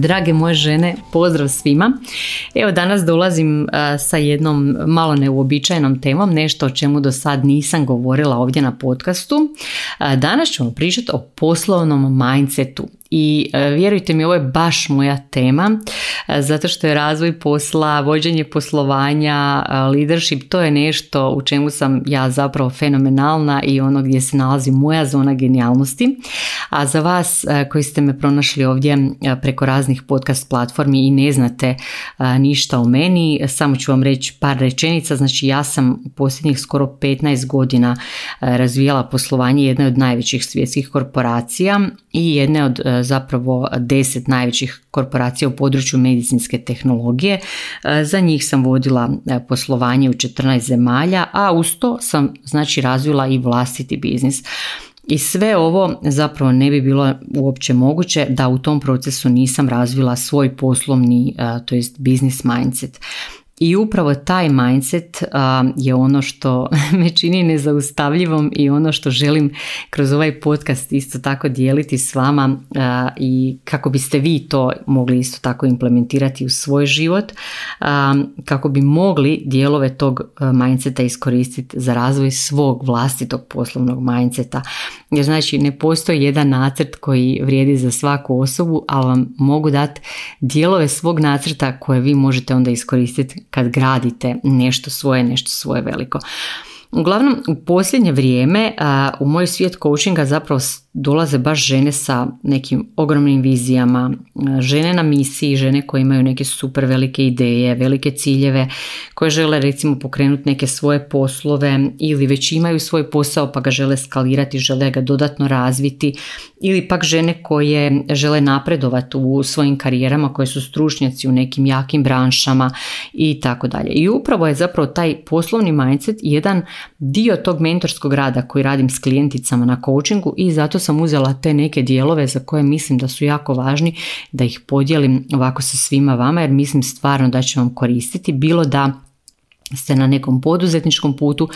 Drage moje žene, pozdrav svima. Evo danas dolazim sa jednom malo neuobičajenom temom, nešto o čemu do sad nisam govorila ovdje na podcastu. Danas ćemo pričati o poslovnom mindsetu i e, vjerujte mi ovo je baš moja tema e, zato što je razvoj posla, vođenje poslovanja, e, leadership to je nešto u čemu sam ja zapravo fenomenalna i ono gdje se nalazi moja zona genijalnosti. A za vas koji ste me pronašli ovdje preko raznih podcast platformi i ne znate ništa o meni, samo ću vam reći par rečenica. Znači ja sam u posljednjih skoro 15 godina razvijala poslovanje jedne od najvećih svjetskih korporacija i jedne od zapravo deset najvećih korporacija u području medicinske tehnologije. E, za njih sam vodila e, poslovanje u 14 zemalja, a uz to sam znači razvila i vlastiti biznis. I sve ovo zapravo ne bi bilo uopće moguće da u tom procesu nisam razvila svoj poslovni, e, to jest business mindset. I upravo taj mindset je ono što me čini nezaustavljivom i ono što želim kroz ovaj podcast isto tako dijeliti s vama i kako biste vi to mogli isto tako implementirati u svoj život, kako bi mogli dijelove tog mindseta iskoristiti za razvoj svog vlastitog poslovnog mindseta. Jer znači ne postoji jedan nacrt koji vrijedi za svaku osobu, ali vam mogu dati dijelove svog nacrta koje vi možete onda iskoristiti kad gradite nešto svoje, nešto svoje veliko. Uglavnom, u posljednje vrijeme u moj svijet coachinga zapravo dolaze baš žene sa nekim ogromnim vizijama, žene na misiji, žene koje imaju neke super velike ideje, velike ciljeve, koje žele recimo pokrenuti neke svoje poslove ili već imaju svoj posao pa ga žele skalirati, žele ga dodatno razviti ili pak žene koje žele napredovati u svojim karijerama, koje su stručnjaci u nekim jakim branšama i tako dalje. I upravo je zapravo taj poslovni mindset jedan dio tog mentorskog rada koji radim s klijenticama na coachingu i zato sam uzela te neke dijelove za koje mislim da su jako važni da ih podijelim ovako sa svima vama jer mislim stvarno da će vam koristiti bilo da ste na nekom poduzetničkom putu,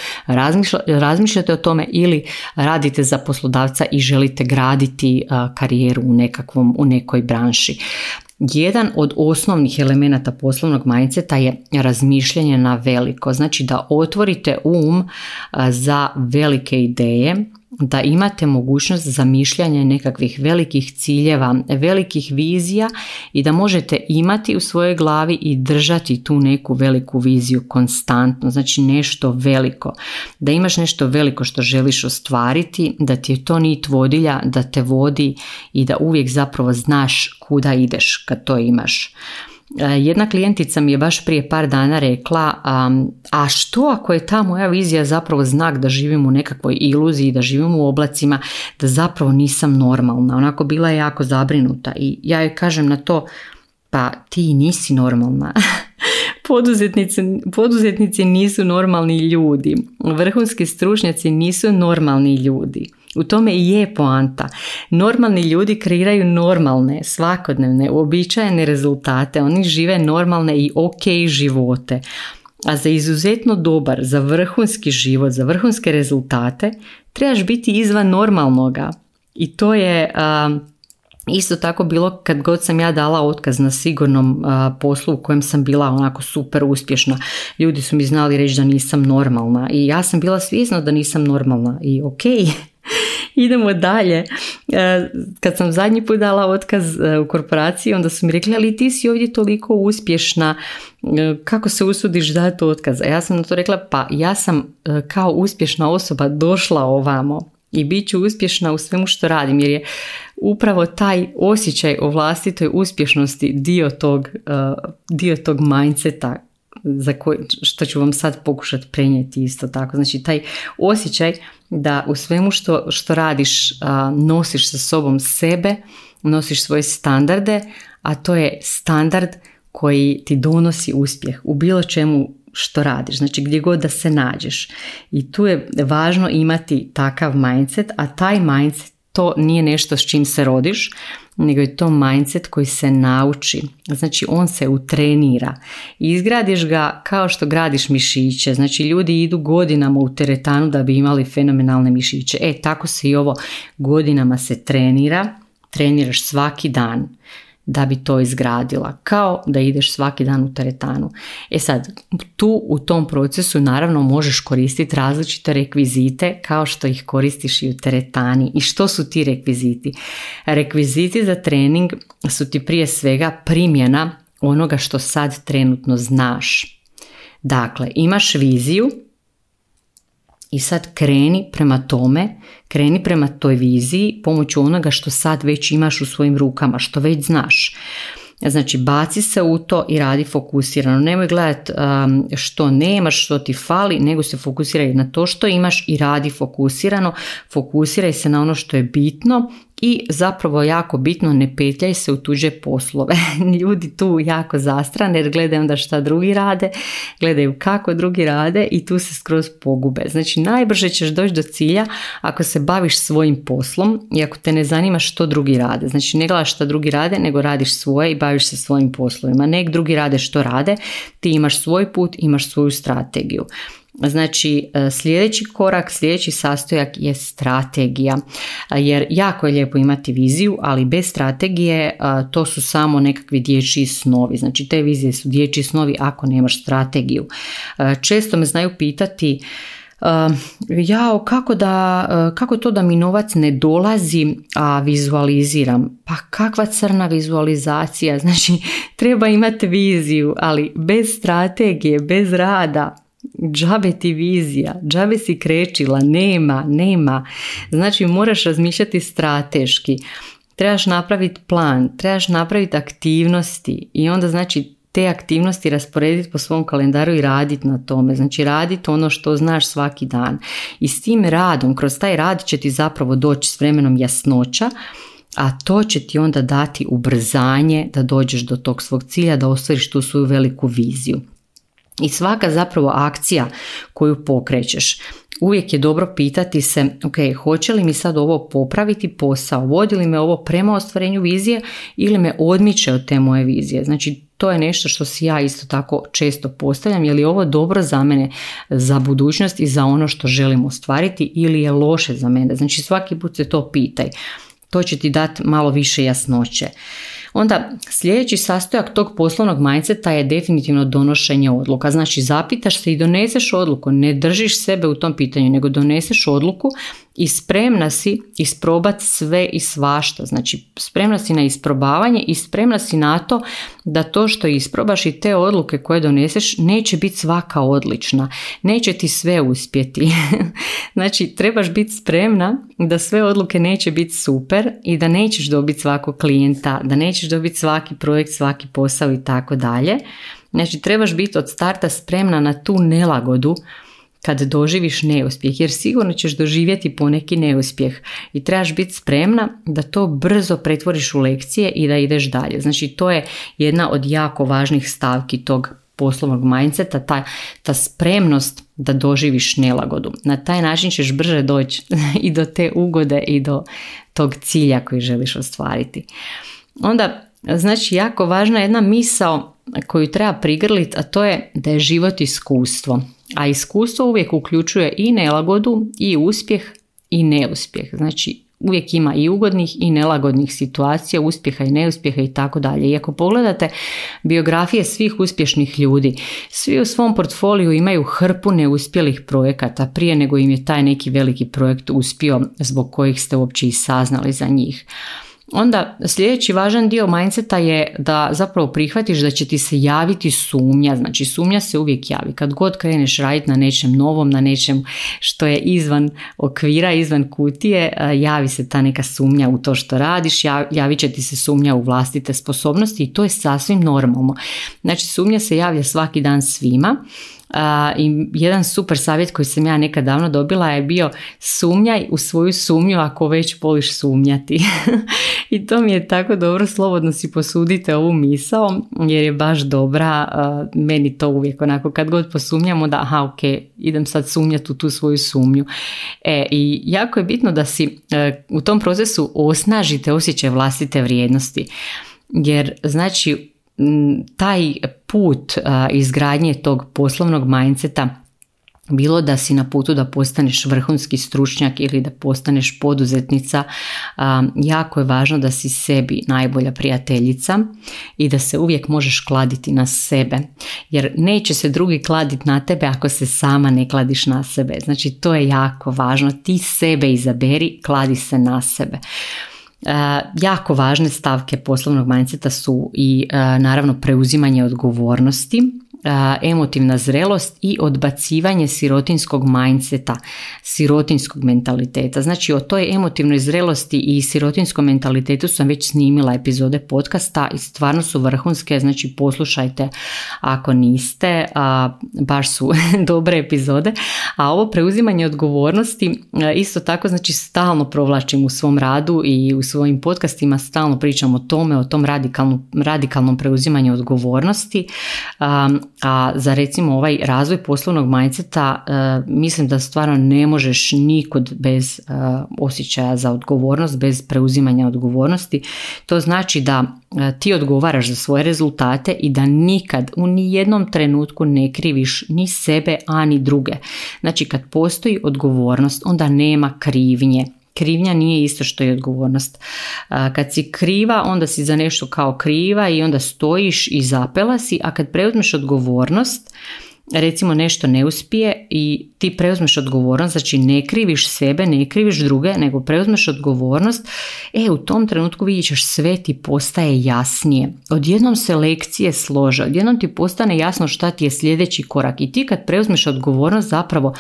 razmišljate o tome ili radite za poslodavca i želite graditi karijeru u, nekakvom, u nekoj branši. Jedan od osnovnih elemenata poslovnog mindseta je razmišljanje na veliko, znači da otvorite um za velike ideje, da imate mogućnost zamišljanja nekakvih velikih ciljeva, velikih vizija i da možete imati u svojoj glavi i držati tu neku veliku viziju konstantno, znači nešto veliko. Da imaš nešto veliko što želiš ostvariti, da ti je to nit vodilja, da te vodi i da uvijek zapravo znaš kuda ideš kad to imaš. E, jedna klijentica mi je baš prije par dana rekla, a što ako je ta moja vizija zapravo znak da živim u nekakvoj iluziji, da živim u oblacima, da zapravo nisam normalna. Onako bila je jako zabrinuta i ja joj kažem na to, pa ti nisi normalna. Poduzetnici, poduzetnici nisu normalni ljudi. Vrhunski stručnjaci nisu normalni ljudi. U tome i je poanta. Normalni ljudi kreiraju normalne, svakodnevne, uobičajene rezultate. Oni žive normalne i ok živote. A za izuzetno dobar, za vrhunski život, za vrhunske rezultate, trebaš biti izvan normalnoga. I to je... Isto tako bilo kad god sam ja dala otkaz na sigurnom poslu u kojem sam bila onako super uspješna. Ljudi su mi znali reći da nisam normalna i ja sam bila svjesna da nisam normalna i ok, idemo dalje. E, kad sam zadnji put dala otkaz e, u korporaciji, onda su mi rekli, ali ti si ovdje toliko uspješna, e, kako se usudiš dati otkaz? A ja sam na to rekla, pa ja sam kao uspješna osoba došla ovamo i bit ću uspješna u svemu što radim, jer je upravo taj osjećaj o vlastitoj uspješnosti dio tog, dio tog mindseta za koji, što ću vam sad pokušati prenijeti isto tako. Znači taj osjećaj da u svemu što, što radiš nosiš sa sobom sebe, nosiš svoje standarde, a to je standard koji ti donosi uspjeh u bilo čemu što radiš, znači gdje god da se nađeš. I tu je važno imati takav mindset, a taj mindset to nije nešto s čim se rodiš, nego je to mindset koji se nauči. Znači on se utrenira. Izgradiš ga kao što gradiš mišiće. Znači ljudi idu godinama u teretanu da bi imali fenomenalne mišiće. E tako se i ovo godinama se trenira. Treniraš svaki dan da bi to izgradila, kao da ideš svaki dan u teretanu. E sad, tu u tom procesu naravno možeš koristiti različite rekvizite kao što ih koristiš i u teretani. I što su ti rekviziti? Rekviziti za trening su ti prije svega primjena onoga što sad trenutno znaš. Dakle, imaš viziju i sad kreni prema tome, kreni prema toj viziji pomoću onoga što sad već imaš u svojim rukama, što već znaš. Znači baci se u to i radi fokusirano. Nemoj gledati um, što nemaš, što ti fali, nego se fokusiraj na to što imaš i radi fokusirano. Fokusiraj se na ono što je bitno i zapravo jako bitno ne petljaj se u tuđe poslove. Ljudi tu jako zastrane jer gledaju onda šta drugi rade, gledaju kako drugi rade i tu se skroz pogube. Znači najbrže ćeš doći do cilja ako se baviš svojim poslom i ako te ne zanima što drugi rade. Znači ne gledaš šta drugi rade nego radiš svoje i baviš se svojim poslovima. Nek drugi rade što rade, ti imaš svoj put, imaš svoju strategiju. Znači e, sljedeći korak, sljedeći sastojak je strategija. Jer jako je lijepo imati viziju, ali bez strategije to su samo nekakvi dječji snovi. Znači te vizije su dječji snovi ako nemaš strategiju. Često me znaju pitati jao, kako, da, kako to da mi novac ne dolazi, a vizualiziram? Pa kakva crna vizualizacija? Znači, treba imati viziju, ali bez strategije, bez rada, džabe ti vizija, džabe si krećila, nema, nema. Znači moraš razmišljati strateški, trebaš napraviti plan, trebaš napraviti aktivnosti i onda znači te aktivnosti rasporediti po svom kalendaru i raditi na tome. Znači raditi ono što znaš svaki dan. I s tim radom, kroz taj rad će ti zapravo doći s vremenom jasnoća, a to će ti onda dati ubrzanje da dođeš do tog svog cilja, da ostvariš tu svoju veliku viziju. I svaka zapravo akcija koju pokrećeš, uvijek je dobro pitati se, ok, hoće li mi sad ovo popraviti posao, vodi li me ovo prema ostvarenju vizije ili me odmiče od te moje vizije. Znači, to je nešto što si ja isto tako često postavljam, je li ovo dobro za mene, za budućnost i za ono što želim ostvariti ili je loše za mene. Znači, svaki put se to pitaj. To će ti dati malo više jasnoće. Onda sljedeći sastojak tog poslovnog mindseta je definitivno donošenje odluka. Znači zapitaš se i doneseš odluku, ne držiš sebe u tom pitanju, nego doneseš odluku i spremna si isprobati sve i svašta. Znači spremna si na isprobavanje i spremna si na to da to što isprobaš i te odluke koje doneseš neće biti svaka odlična. Neće ti sve uspjeti. znači trebaš biti spremna da sve odluke neće biti super i da nećeš dobiti svakog klijenta, da nećeš dobiti svaki projekt, svaki posao i tako dalje. Znači trebaš biti od starta spremna na tu nelagodu kad doživiš neuspjeh, jer sigurno ćeš doživjeti poneki neuspjeh i trebaš biti spremna da to brzo pretvoriš u lekcije i da ideš dalje. Znači to je jedna od jako važnih stavki tog poslovnog mindseta, ta, ta spremnost da doživiš nelagodu. Na taj način ćeš brže doći i do te ugode i do tog cilja koji želiš ostvariti. Onda, znači, jako važna jedna misao koju treba prigrliti, a to je da je život iskustvo. A iskustvo uvijek uključuje i nelagodu, i uspjeh, i neuspjeh. Znači, uvijek ima i ugodnih i nelagodnih situacija, uspjeha i neuspjeha i tako dalje. I ako pogledate biografije svih uspješnih ljudi, svi u svom portfoliju imaju hrpu neuspjelih projekata prije nego im je taj neki veliki projekt uspio zbog kojih ste uopće i saznali za njih. Onda sljedeći važan dio mindseta je da zapravo prihvatiš da će ti se javiti sumnja, znači sumnja se uvijek javi. Kad god kreneš raditi na nečem novom, na nečem što je izvan okvira, izvan kutije, javi se ta neka sumnja u to što radiš, javit će ti se sumnja u vlastite sposobnosti i to je sasvim normalno. Znači sumnja se javlja svaki dan svima I jedan super savjet koji sam ja nekad davno dobila je bio sumnjaj u svoju sumnju ako već voliš sumnjati. I to mi je tako dobro, slobodno si posudite ovu misao jer je baš dobra. Meni to uvijek onako kad god posumnjamo da aha ok, idem sad sumnjati u tu svoju sumnju. E, I jako je bitno da si e, u tom procesu osnažite osjećaj vlastite vrijednosti. Jer znači taj put izgradnje tog poslovnog mindseta bilo da si na putu da postaneš vrhunski stručnjak ili da postaneš poduzetnica, jako je važno da si sebi najbolja prijateljica i da se uvijek možeš kladiti na sebe. Jer neće se drugi kladiti na tebe ako se sama ne kladiš na sebe. Znači to je jako važno. Ti sebe izaberi, kladi se na sebe. Jako važne stavke poslovnog mindseta su i naravno preuzimanje odgovornosti, emotivna zrelost i odbacivanje sirotinskog mindseta, sirotinskog mentaliteta. Znači o toj emotivnoj zrelosti i sirotinskom mentalitetu sam već snimila epizode podcasta i stvarno su vrhunske, znači poslušajte ako niste, a, baš su dobre epizode. A ovo preuzimanje odgovornosti isto tako znači stalno provlačim u svom radu i u svojim podcastima stalno pričam o tome, o tom radikalnom, radikalnom preuzimanju odgovornosti a za recimo ovaj razvoj poslovnog mindseta e, mislim da stvarno ne možeš nikud bez e, osjećaja za odgovornost, bez preuzimanja odgovornosti. To znači da e, ti odgovaraš za svoje rezultate i da nikad u nijednom trenutku ne kriviš ni sebe, a ni druge. Znači kad postoji odgovornost onda nema krivnje krivnja nije isto što je odgovornost. Kad si kriva, onda si za nešto kao kriva i onda stojiš i zapela si, a kad preuzmeš odgovornost, recimo nešto ne uspije i ti preuzmeš odgovornost, znači ne kriviš sebe, ne kriviš druge, nego preuzmeš odgovornost, e u tom trenutku vidjet ćeš sve ti postaje jasnije. Odjednom se lekcije slože, odjednom ti postane jasno šta ti je sljedeći korak i ti kad preuzmeš odgovornost zapravo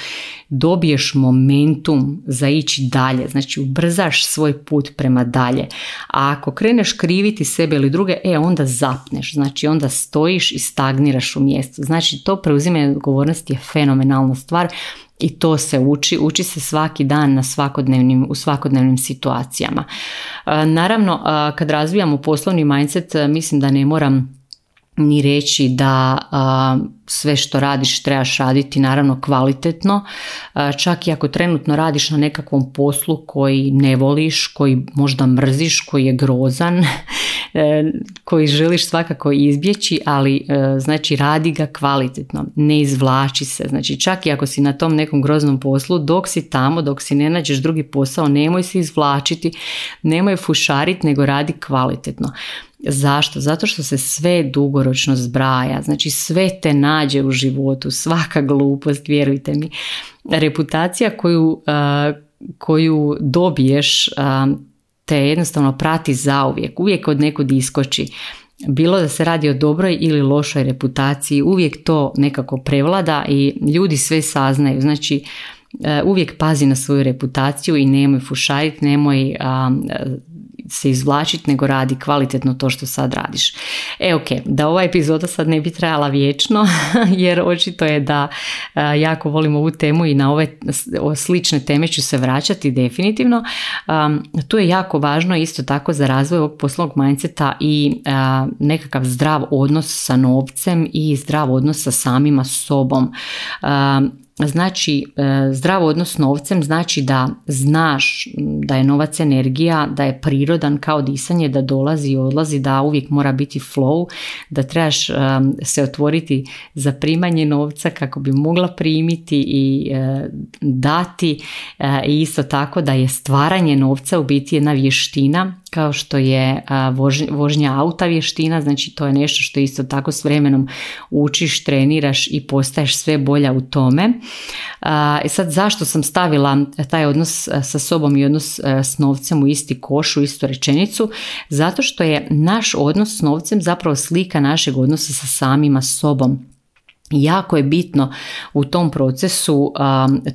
dobiješ momentum za ići dalje, znači ubrzaš svoj put prema dalje. A ako kreneš kriviti sebe ili druge, e onda zapneš, znači onda stojiš i stagniraš u mjestu. Znači to preuzimanje odgovornosti je fenomenalna stvar i to se uči, uči se svaki dan na svakodnevnim, u svakodnevnim situacijama. E, naravno, e, kad razvijamo poslovni mindset, e, mislim da ne moram ni reći da sve što radiš trebaš raditi naravno kvalitetno, čak i ako trenutno radiš na nekakvom poslu koji ne voliš, koji možda mrziš, koji je grozan, e, koji želiš svakako izbjeći, ali e, znači radi ga kvalitetno, ne izvlači se. Znači čak i ako si na tom nekom groznom poslu, dok si tamo, dok si ne nađeš drugi posao, nemoj se izvlačiti, nemoj fušariti, nego radi kvalitetno. Zašto? Zato što se sve dugoročno zbraja, znači sve te nađe u životu, svaka glupost, vjerujte mi. Reputacija koju, koju dobiješ te jednostavno prati zauvijek, uvijek od nekud iskoči. Bilo da se radi o dobroj ili lošoj reputaciji, uvijek to nekako prevlada i ljudi sve saznaju. Znači, uvijek pazi na svoju reputaciju i nemoj fušariti, nemoj se izvlačiti, nego radi kvalitetno to što sad radiš. E ok, da ova epizoda sad ne bi trajala vječno, jer očito je da jako volim ovu temu i na ove slične teme ću se vraćati definitivno. tu je jako važno isto tako za razvoj ovog poslovnog mindseta i nekakav zdrav odnos sa novcem i zdrav odnos sa samima sobom. Znači, e, zdrav odnos s novcem znači da znaš da je novac energija, da je prirodan kao disanje, da dolazi i odlazi, da uvijek mora biti flow, da trebaš e, se otvoriti za primanje novca kako bi mogla primiti i e, dati i isto tako da je stvaranje novca u biti jedna vještina kao što je vožnja auta vještina, znači to je nešto što isto tako s vremenom učiš, treniraš i postaješ sve bolja u tome. I sad zašto sam stavila taj odnos sa sobom i odnos s novcem u isti koš, u istu rečenicu? Zato što je naš odnos s novcem zapravo slika našeg odnosa sa samima sobom. Jako je bitno u tom procesu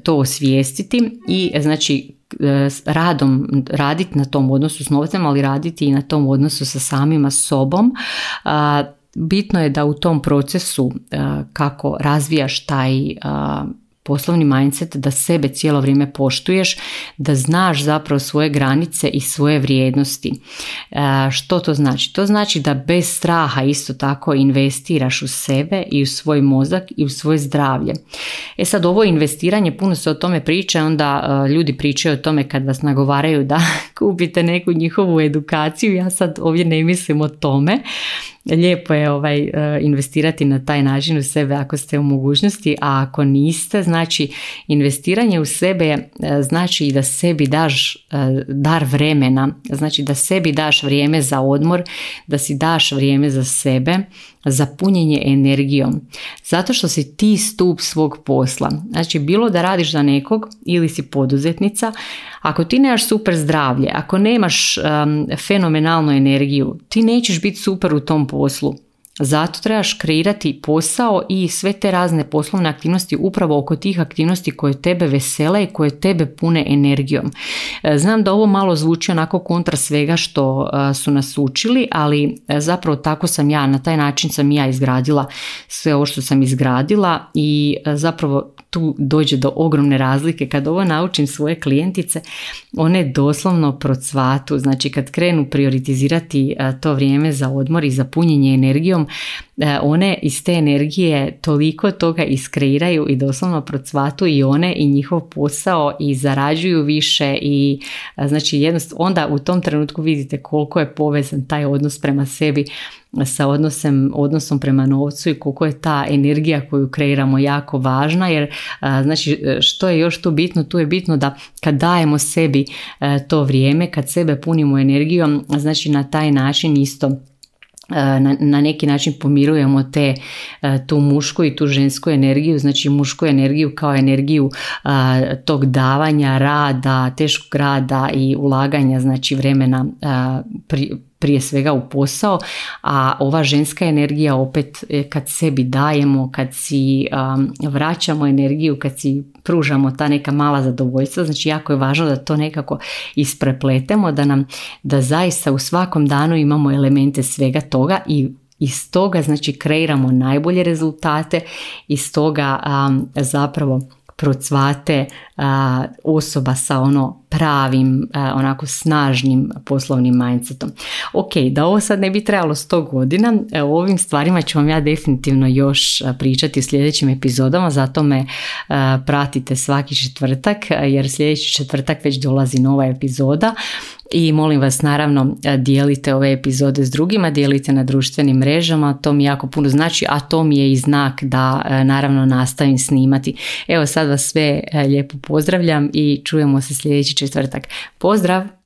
to osvijestiti i znači E, radom raditi na tom odnosu s novcem, ali raditi i na tom odnosu sa samima sobom bitno je da u tom procesu kako razvijaš taj poslovni mindset da sebe cijelo vrijeme poštuješ, da znaš zapravo svoje granice i svoje vrijednosti. E, što to znači? To znači da bez straha isto tako investiraš u sebe i u svoj mozak i u svoje zdravlje. E sad ovo investiranje, puno se o tome priča, onda e, ljudi pričaju o tome kad vas nagovaraju da kupite neku njihovu edukaciju, ja sad ovdje ne mislim o tome, lijepo je ovaj, e, investirati na taj način u sebe ako ste u mogućnosti, a ako niste, znači investiranje u sebe e, znači i da sebi daš e, dar vremena, znači da sebi daš vrijeme za odmor, da si daš vrijeme za sebe, za punjenje energijom. Zato što si ti stup svog posla. Znači bilo da radiš za nekog ili si poduzetnica, ako ti nemaš super zdravlje, ako nemaš fenomenalnu energiju, ti nećeš biti super u tom poslu. Zato trebaš kreirati posao i sve te razne poslovne aktivnosti upravo oko tih aktivnosti koje tebe vesele i koje tebe pune energijom. E, znam da ovo malo zvuči onako kontra svega što e, su nas učili, ali e, zapravo tako sam ja, na taj način sam ja izgradila sve ovo što sam izgradila i zapravo tu dođe do ogromne razlike. Kad ovo naučim svoje klijentice, one doslovno procvatu, znači kad krenu prioritizirati to vrijeme za odmor i za punjenje energijom, one iz te energije toliko toga iskreiraju i doslovno procvatu i one i njihov posao i zarađuju više i znači jednostavno onda u tom trenutku vidite koliko je povezan taj odnos prema sebi sa odnosem, odnosom prema novcu i koliko je ta energija koju kreiramo jako važna jer znači što je još tu bitno, tu je bitno da kad dajemo sebi to vrijeme, kad sebe punimo energijom, znači na taj način isto na, na neki način pomirujemo te tu mušku i tu žensku energiju, znači mušku energiju kao energiju tog davanja, rada, teškog rada i ulaganja znači vremena pri, prije svega u posao, a ova ženska energija opet e, kad sebi dajemo, kad si vraćamo energiju, kad si pružamo ta neka mala zadovoljstva, znači jako je važno da to nekako isprepletemo, da nam, da zaista u svakom danu imamo elemente svega toga i iz toga znači kreiramo najbolje rezultate, iz toga zapravo procvate osoba sa ono pravim, onako snažnim poslovnim mindsetom. Ok, da ovo sad ne bi trajalo 100 godina, o ovim stvarima ću vam ja definitivno još pričati u sljedećim epizodama, zato me pratite svaki četvrtak, jer sljedeći četvrtak već dolazi nova epizoda i molim vas naravno dijelite ove epizode s drugima, dijelite na društvenim mrežama, to mi jako puno znači, a to mi je i znak da naravno nastavim snimati. Evo sad vas sve lijepo pozdravljam i čujemo se sljedeći četvrtak. Pozdrav!